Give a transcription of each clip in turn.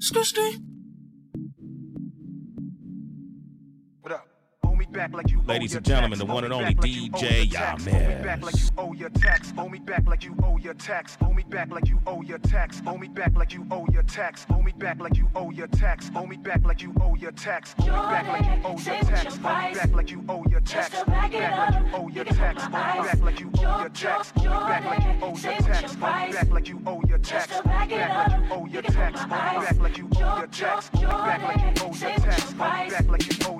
Skr, skr. Like you Ladies and gentlemen, the one and only DJ Yamez. back like you owe your tax. Owe me back like you owe your tax. Owe me back like you owe your tax. Owe me back like you owe your tax. Owe me back like you owe your tax. Owe me back like you owe your tax. Owe me back like you owe your tax. Owe me back like you owe your tax. Owe me back like you owe your tax. Owe me back like you owe your tax. Owe me back like you owe your tax. Owe me back like you owe your tax. Owe me back like you owe your tax. Owe me back like you owe your tax. Owe me back like you owe your tax. Owe me back like you owe your tax. Owe me back like you owe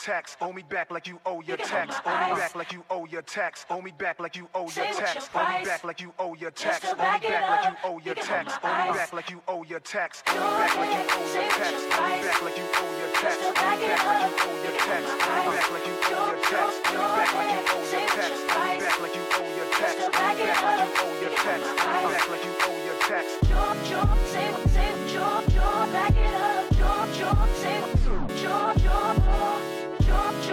tax. Owe me back like you owe your tax. Owe me back like you owe your tax. Owe me back like you owe your tax. Owe me back like you owe your tax. Owe me back like you owe your tax. Owe me back like you owe your tax. Owe me back like you owe your tax. Owe me back like you owe your tax. Owe me back like you owe your tax. Owe me back like you owe your tax. Owe me back like you owe your tax. Owe me back like you owe your tax. Owe me back like you owe your tax. Owe me back like you owe your tax. Say what, say what, jor, jor, back it up. Jor, jor, say what, jor,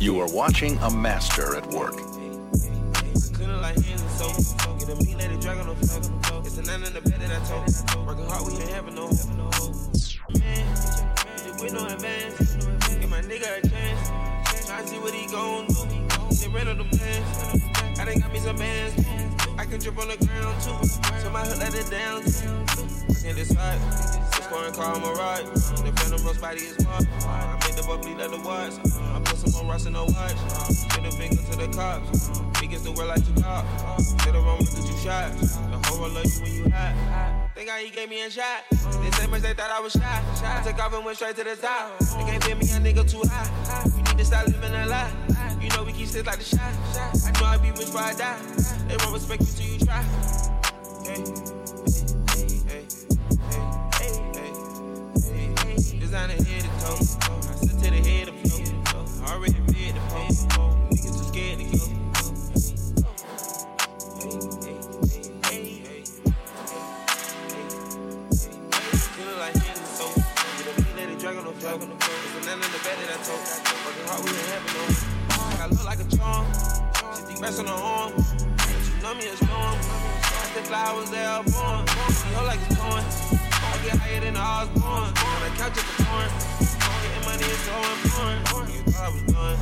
advance. are watching a chance. Try to see what he gon' do. I done got me some bands. Can drip on the ground too. So my hood let it down. I can't decide. Six foreign car, I'm ride. The phantom roast body is mine. I made the bubbly the watch. I put some on Ross in the watch. Get a finger to the cops. Biggest the world like two cops. Get a wrong with the two shots. The whole world love you when you hot. Think how he gave me a shot. They say much they thought I was shy. I took off and went straight to the top. They can't fit me a nigga too high. You need to stop living a lie. You know we keep sticks like the shot. I know I be rich before I die. They won't respect you till you try. Hey, hey, hey, hey, hey, hey, hey. Designer head to toe. Rest on her arm. She know me a storm. I the flowers they are born. She hold like it's torn. I get higher than the Osborne. On the couch at the porn. Getting money is so important. You thought I was done.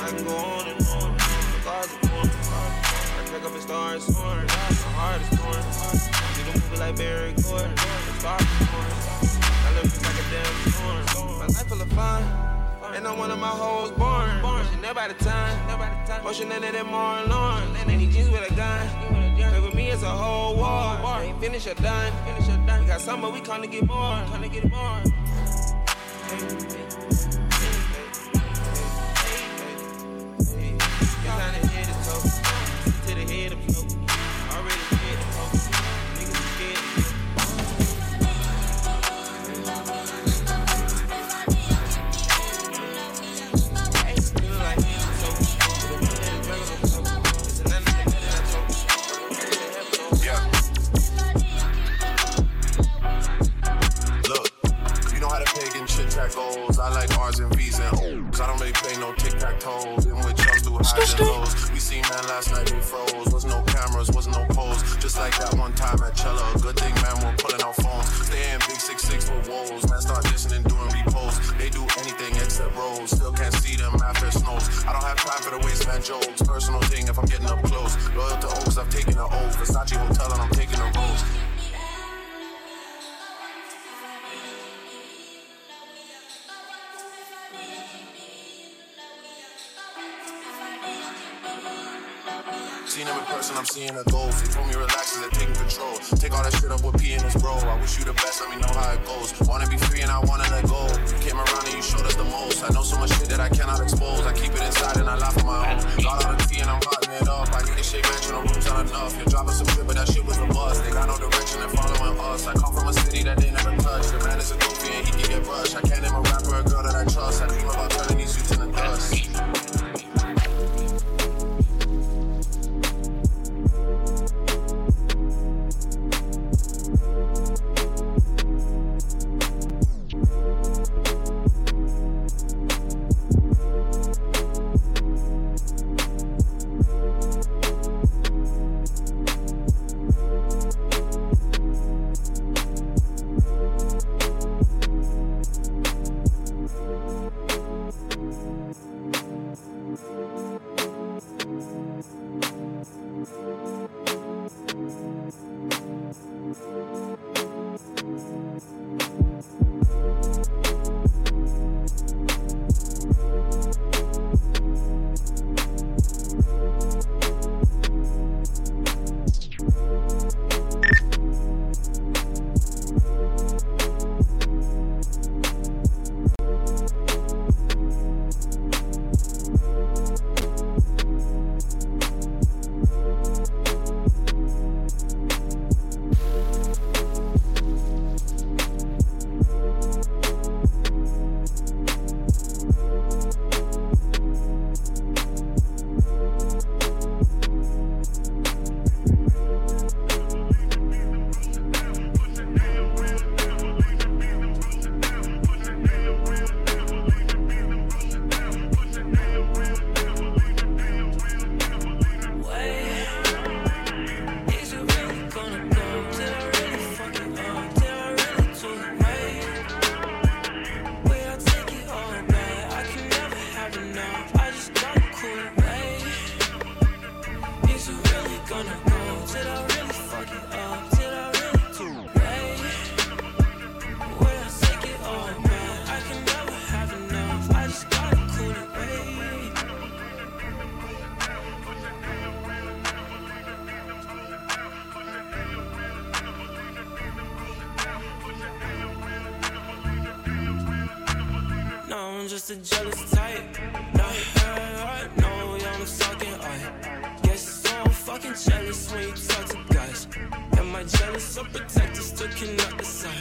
I can go on and on. The cars are born. I crack up and start soaring. My heart is torn. See the movie like Barry Gordon. The stars are born. I live like a damn storm. My life full of fun. And I'm one of my hoes born. Motion never out of time. Motion none of them more alone. And he jeans with a gun. Play with me, it's a whole war. Ain't finished or done. We got some, but we come to get more. Come to get more. Yeah. I'm just a jealous type. Nah, I know yeah, I'm talking. I guess so fucking jealous when you talk to guys. Am I jealous or protected? Still cannot decide.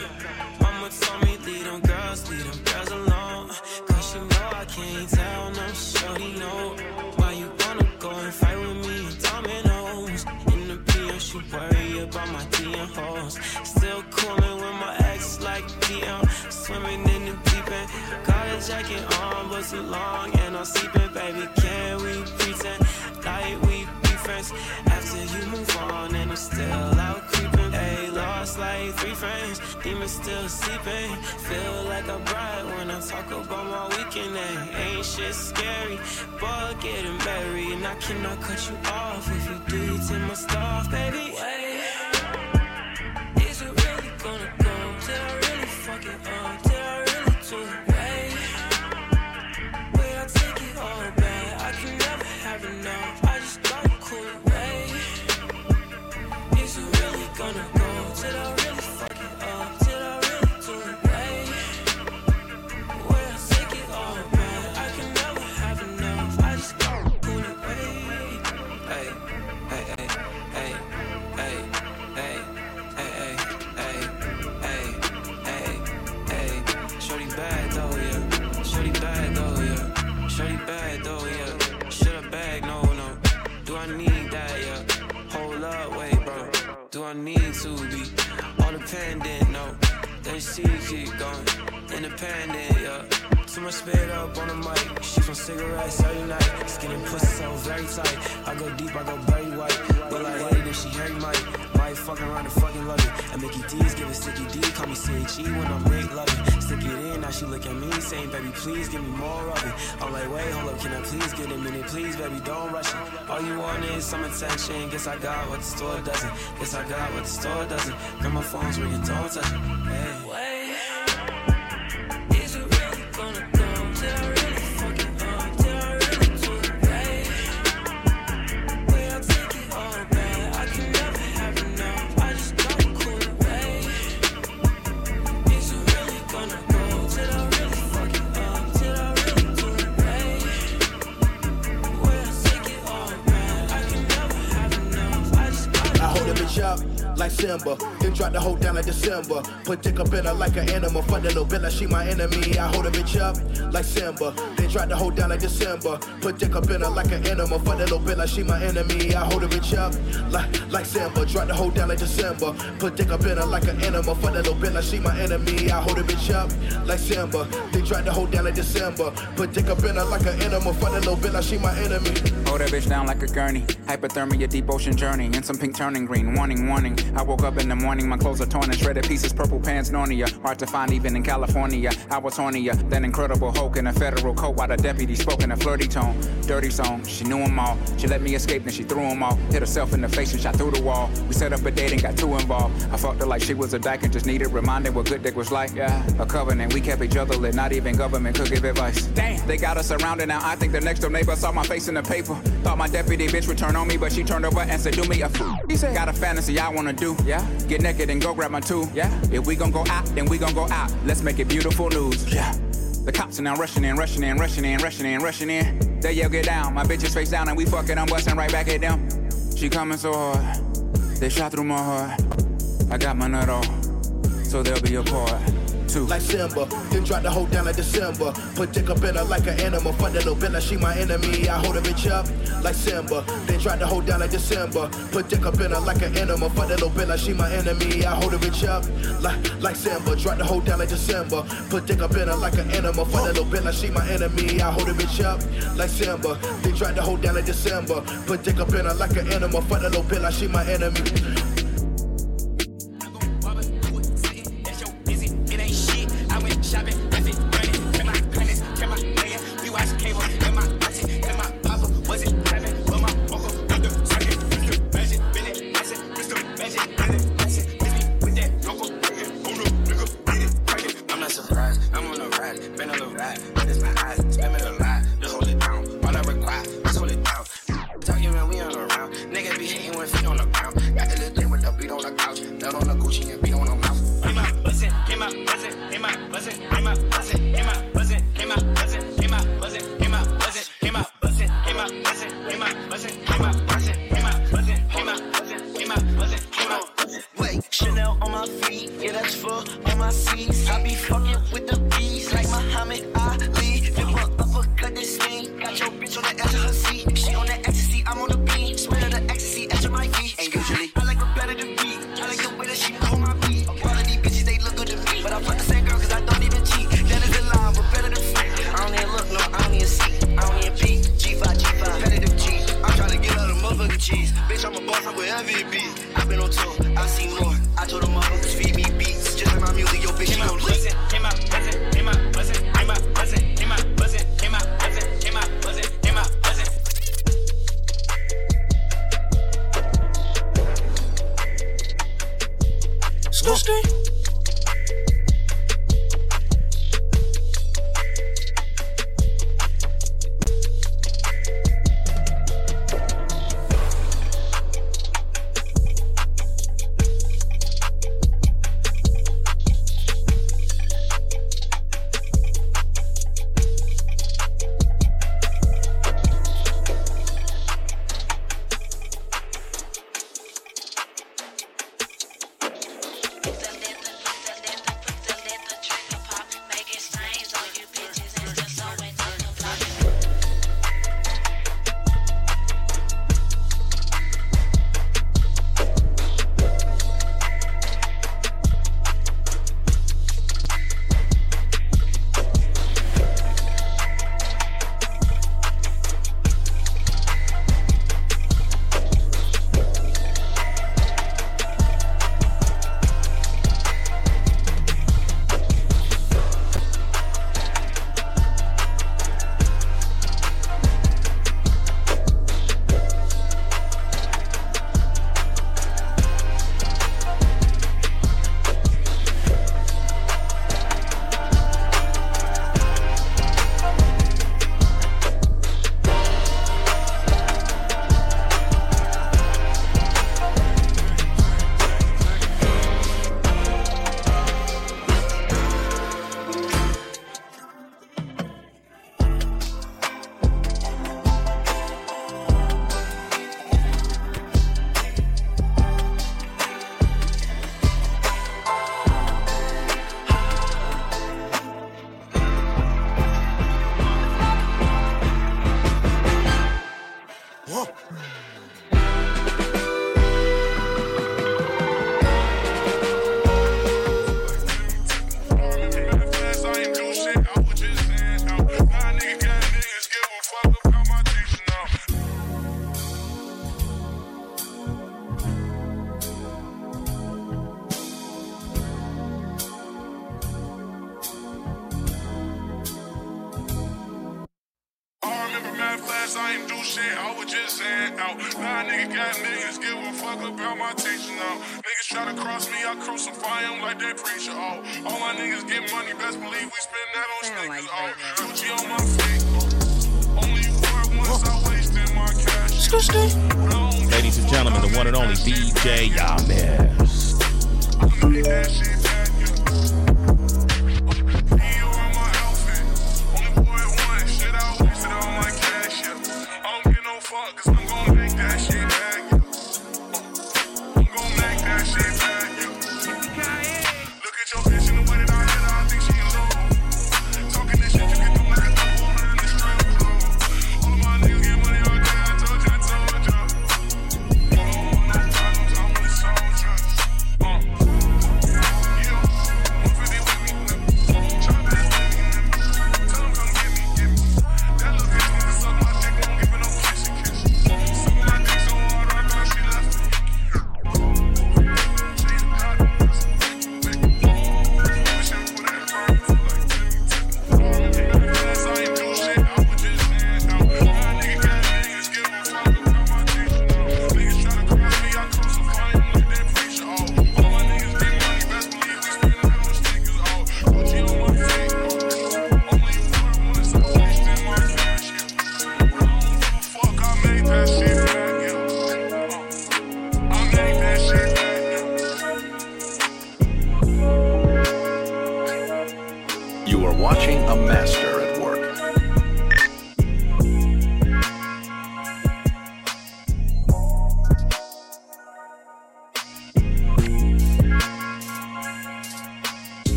Mama told me lead them girls, lead them girls alone. Cause you know I can't tell no shorty no. Why you wanna go and fight with me in dominoes? In the PM, she worry about my DM hoes. Still coolin' with my like DM. Swimming in the deep end. Got a jacket on, but too long. And I'm sleeping, baby. Can we pretend like we be friends? After you move on, and I'm still out creeping. Hey, lost like three friends. Demons still sleeping. Feel like a bride when I talk about my weekend. Ain't shit scary, but getting married. And I cannot cut you off if you do, you take my stuff, baby. Wait. Me to be all dependent. No, then she keep going independent. Yeah. Too much spit up on the mic. She from cigarettes every night. Skinny pussy so very tight. I go deep, I go very white. But like if she Harry Mike. Might fuck around and fucking love it. And Mickey D's give it sticky D. Call me CHE when I'm Rick loving. Stick it in, now she look at me saying, baby, please give me more of it. I'm like, wait, hold up, can I please get a minute? Please, baby, don't rush it. All you want is some attention. Guess I got what the store doesn't. Guess I got what the store doesn't. Got my phone's ringing, don't touch it. Hey. number. Drop the hoe down like December. Put dick up in her like an animal. Fuck that little like she my enemy. I hold a bitch up like Simba, then drop the hoe down like December. Put dick up in her like an animal. Fuck that little like she my enemy. I hold a bitch up like like Simba, the hoe down like December. Put dick up in her like an animal. Fuck that little like she my enemy. I hold a bitch up like Simba, then drop the hoe down like December. Put dick up in her like an animal. Fuck that little like she my enemy. Hold that bitch down like a gurney. Hypothermia, deep ocean journey. And some pink turning green. Warning, warning. I woke up in the morning, my clothes are torn and shredded pieces. Purple pants, Narnia. Hard to find even in California. I was hornier uh, than Incredible Hulk in a federal coat while the deputy spoke in a flirty tone. Dirty song, she knew them all. She let me escape, then she threw them all. Hit herself in the face and shot through the wall. We set up a date and got too involved. I fucked her like she was a dyke and just needed reminded what good dick was like. Yeah, a covenant. We kept each other lit, not even government could give advice. Damn, they got us surrounded now. I think the next door neighbor saw my face in the paper. Thought my deputy bitch would turn on me, but she turned over and said, Do me a f. He said, Got a fantasy I wanna do. Yeah, get naked and go grab my two. Yeah, if we gon' go out, then we gon' go out. Let's make it beautiful news. Yeah. The cops are now rushing in, rushing in, rushing in, rushing in, rushing in. They yell, get down. My bitch is face down and we fucking, I'm busting right back at them. She coming so hard. They shot through my heart. I got my nut off. So they'll be apart. Two. like Simba. Then drop the hoe down like December. Put dick up in her like an animal. Fuck that little bitch she my enemy. I hold a bitch up like Simba. Then drop the hoe down like December. Put dick up in her like an animal. Fuck that little bitch she my enemy. I hold a bitch up like like Simba. Drop the hoe down like December. Put dick up in her like an animal. Fuck that little bitch she my enemy. I hold a bitch up like Simba. Then drop the hoe down like December. Put dick up in her like an animal. Fuck that little bitch she my enemy.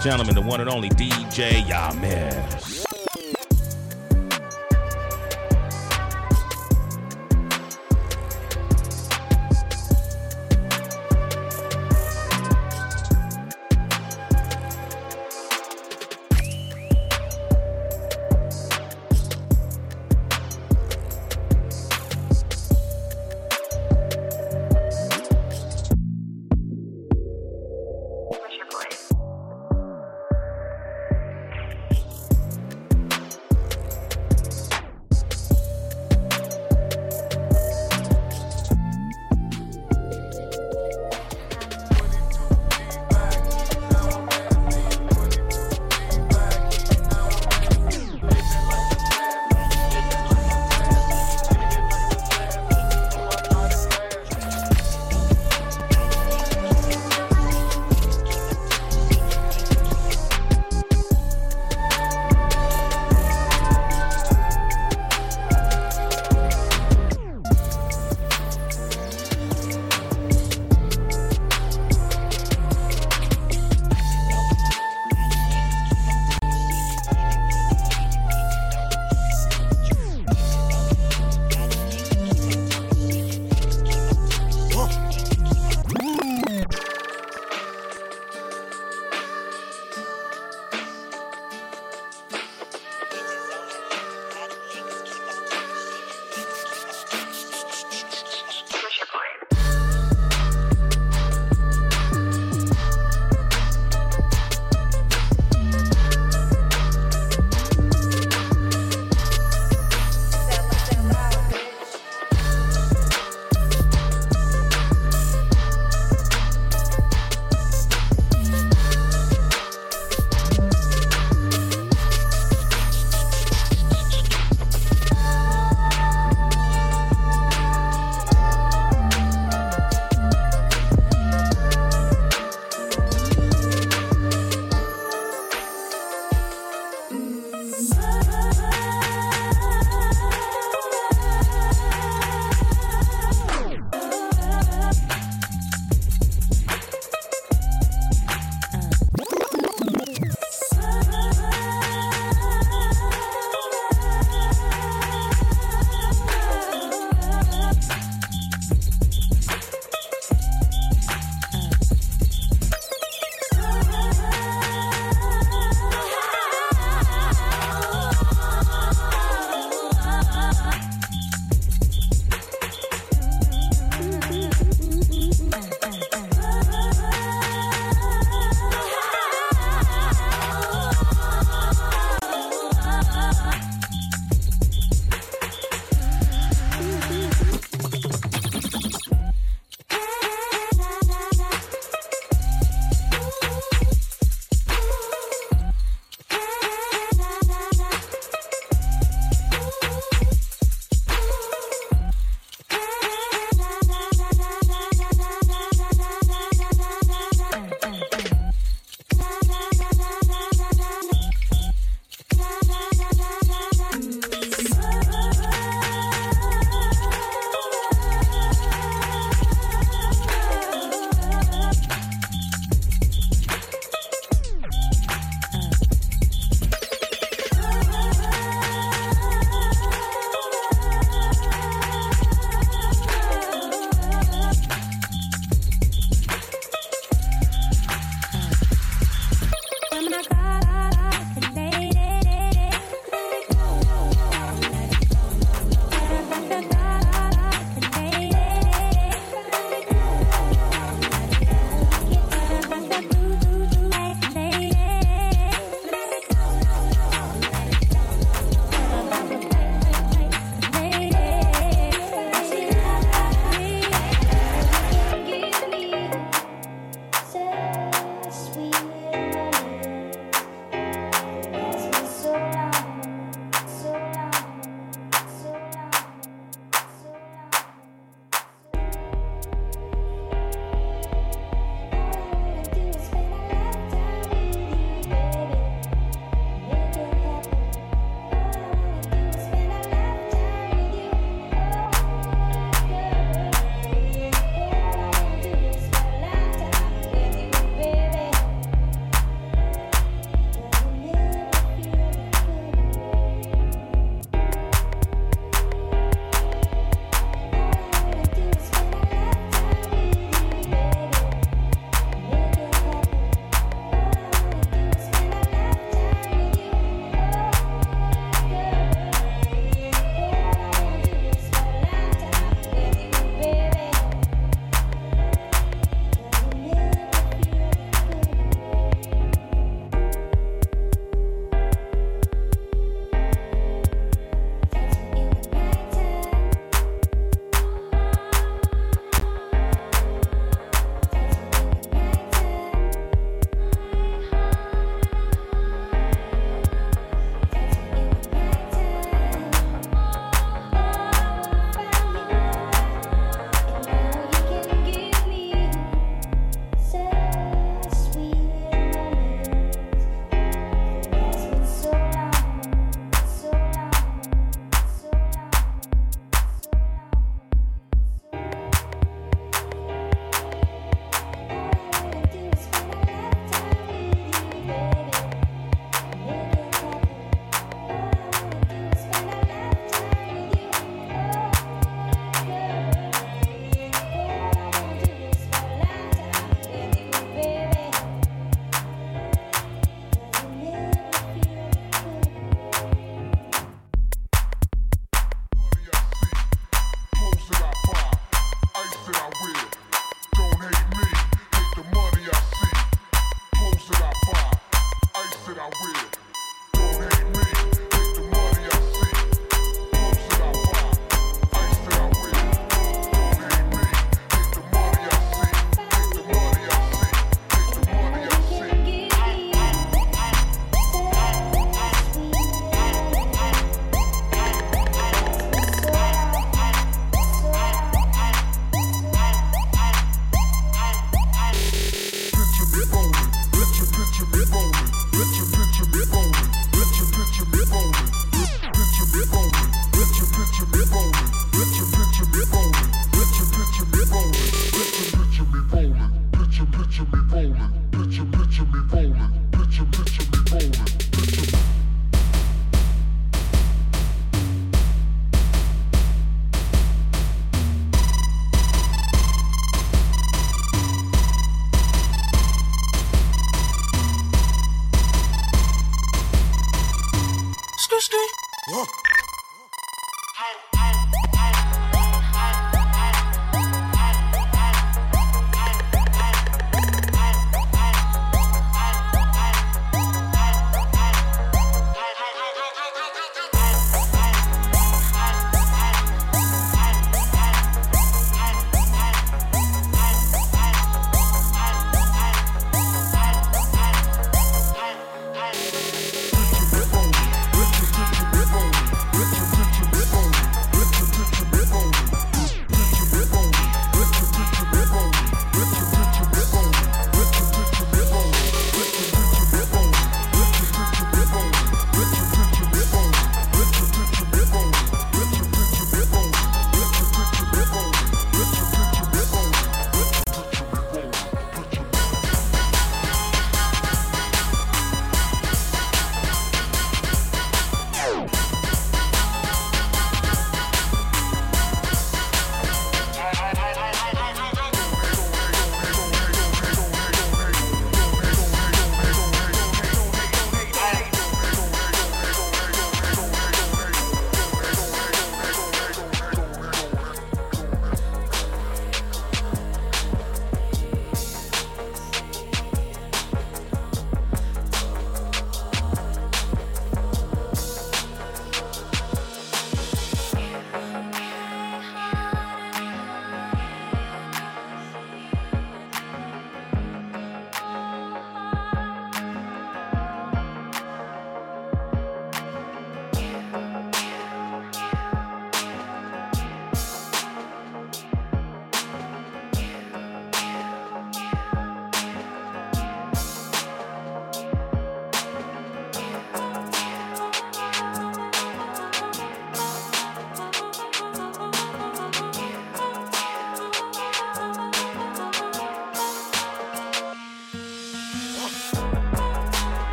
Gentlemen, the one and only DJ Yamis.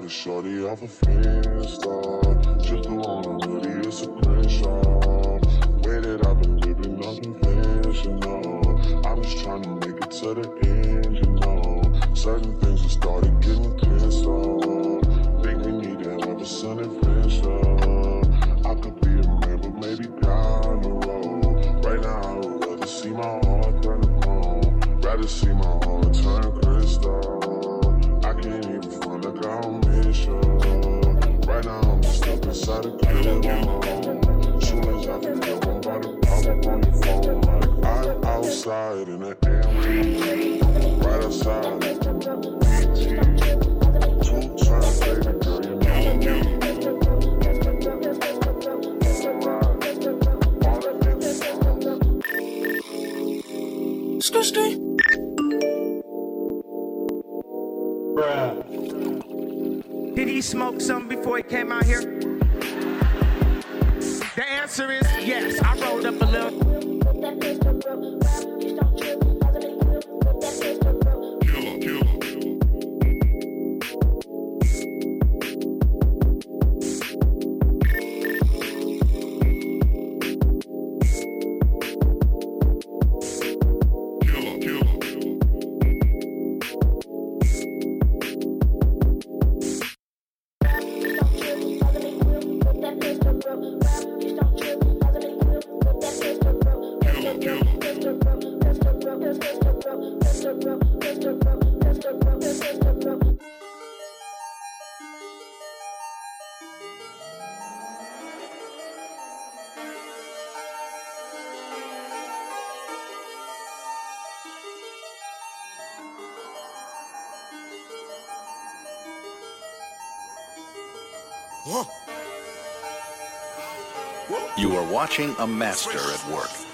got a shorty off a of Finsta. Just the one I'm really is a crenshaw. Way that I've been living, I'm conventional. I'm just trying to make it to the You are watching a master at work.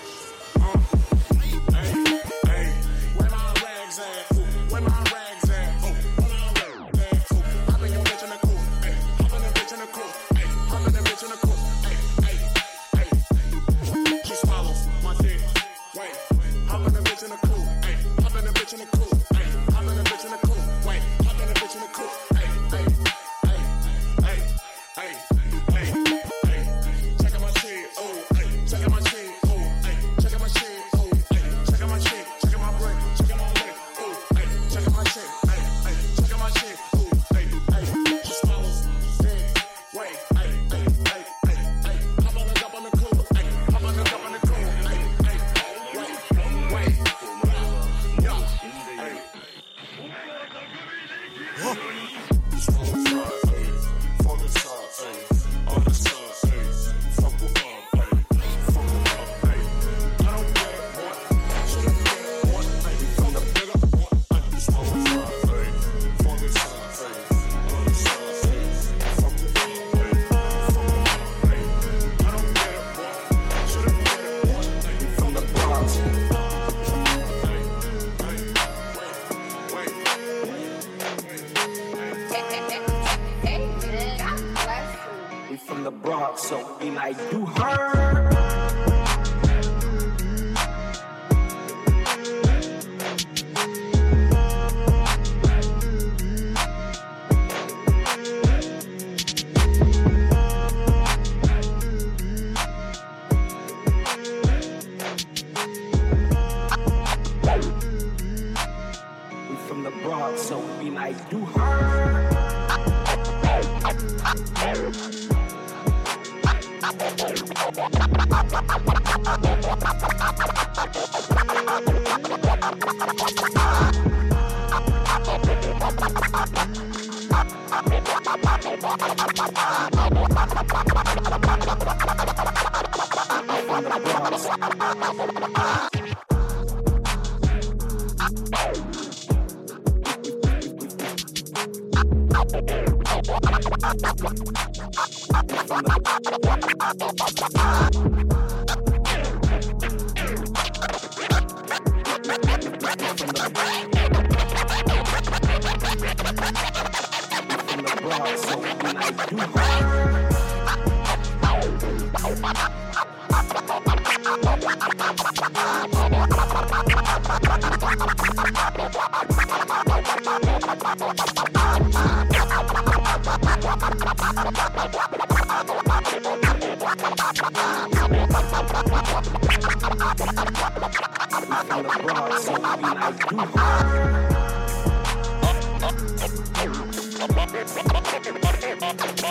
the Bronx, so be like, you heard. I'm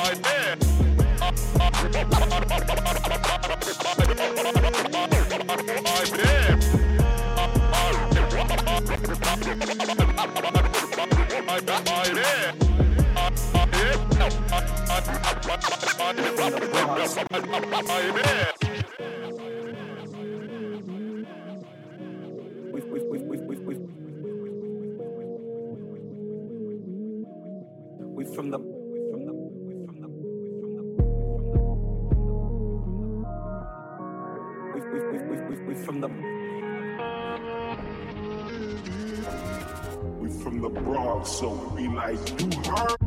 so we like you hurt.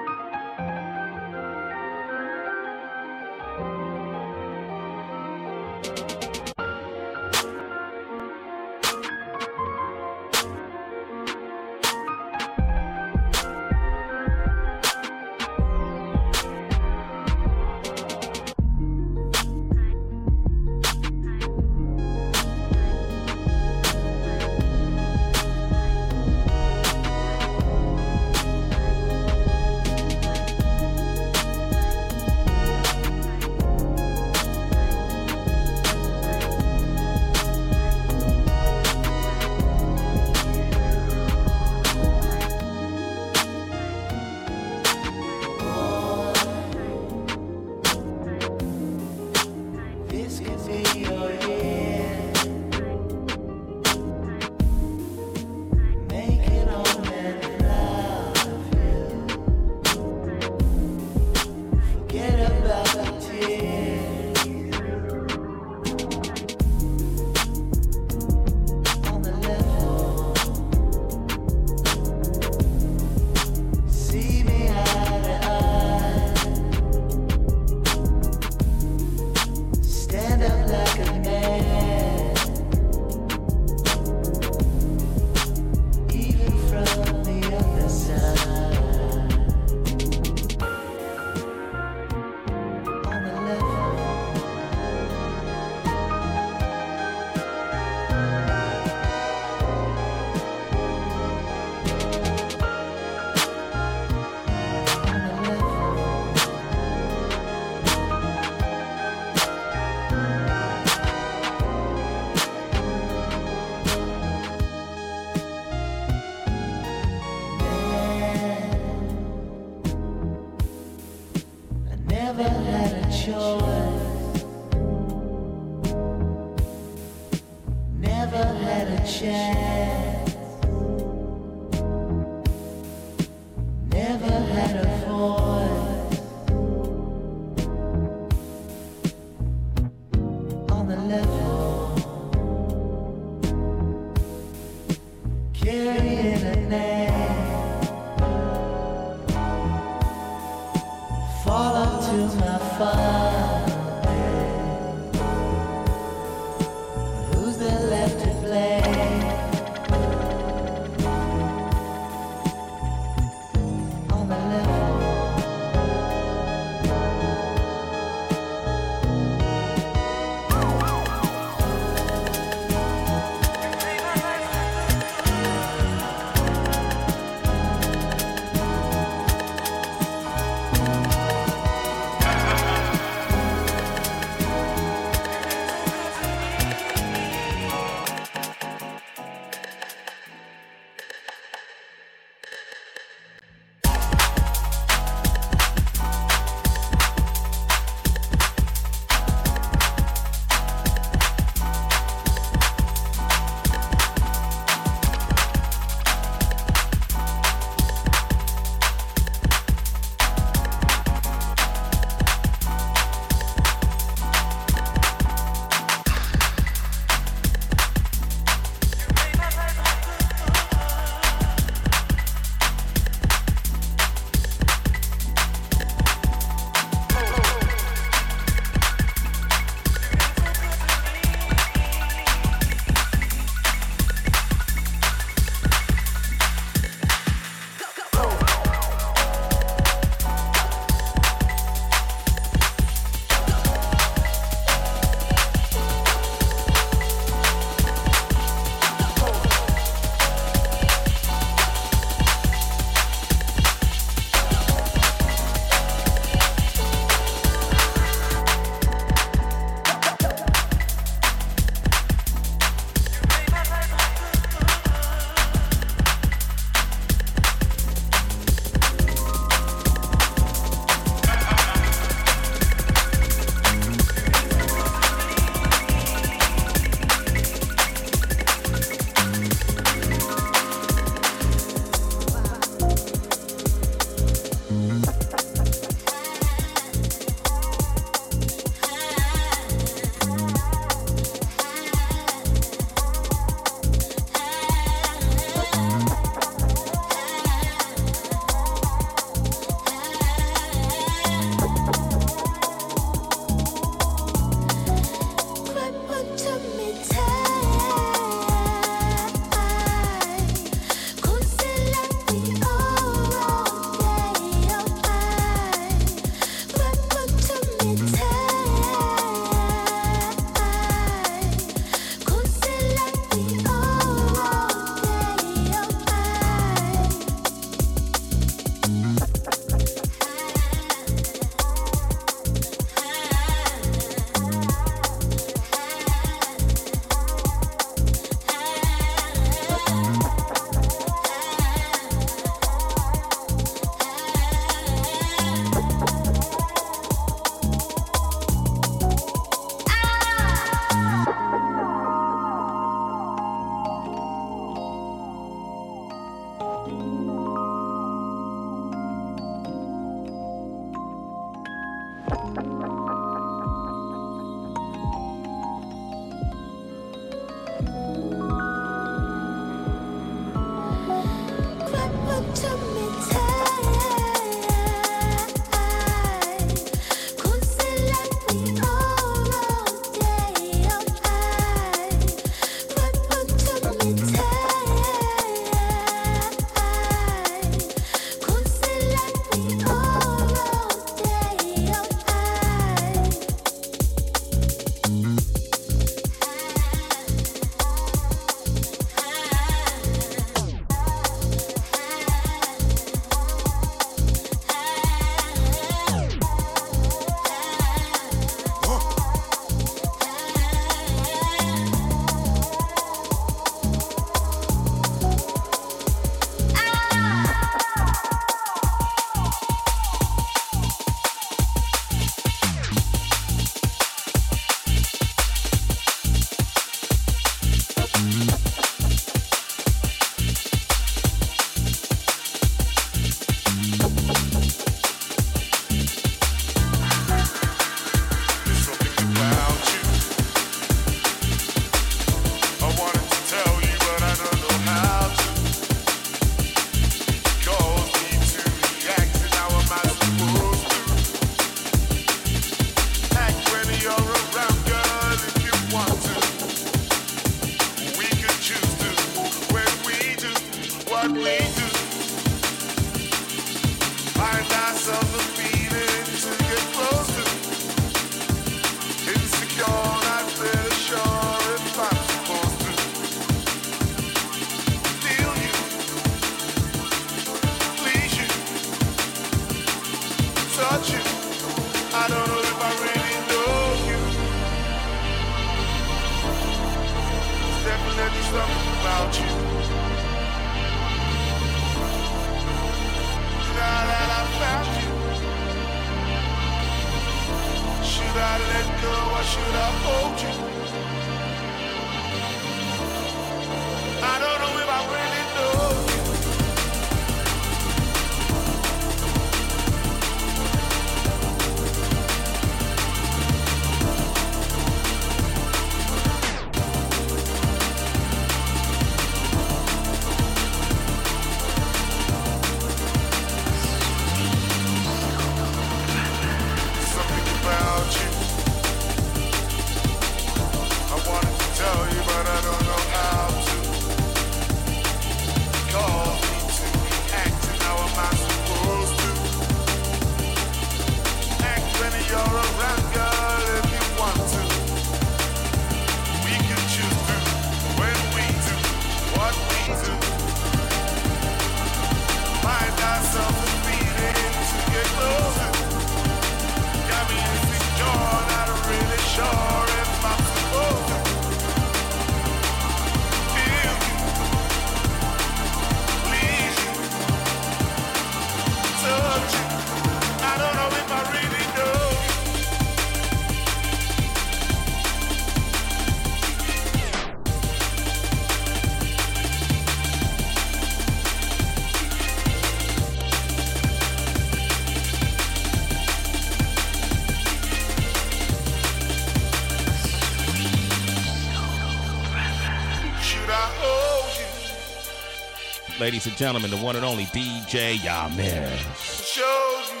ladies and gentlemen, the one and only DJ Yamir. Shows you.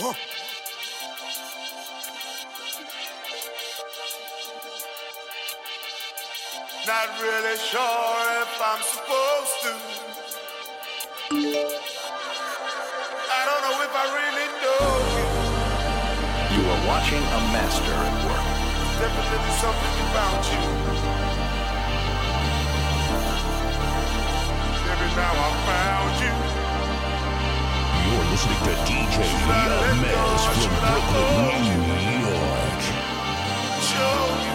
Whoa. Not really sure if I'm supposed to. I don't know if I really know you. You are watching a master at work. Definitely something about you. how I found you. You're listening to DJ Leon from Brooklyn, New York. Show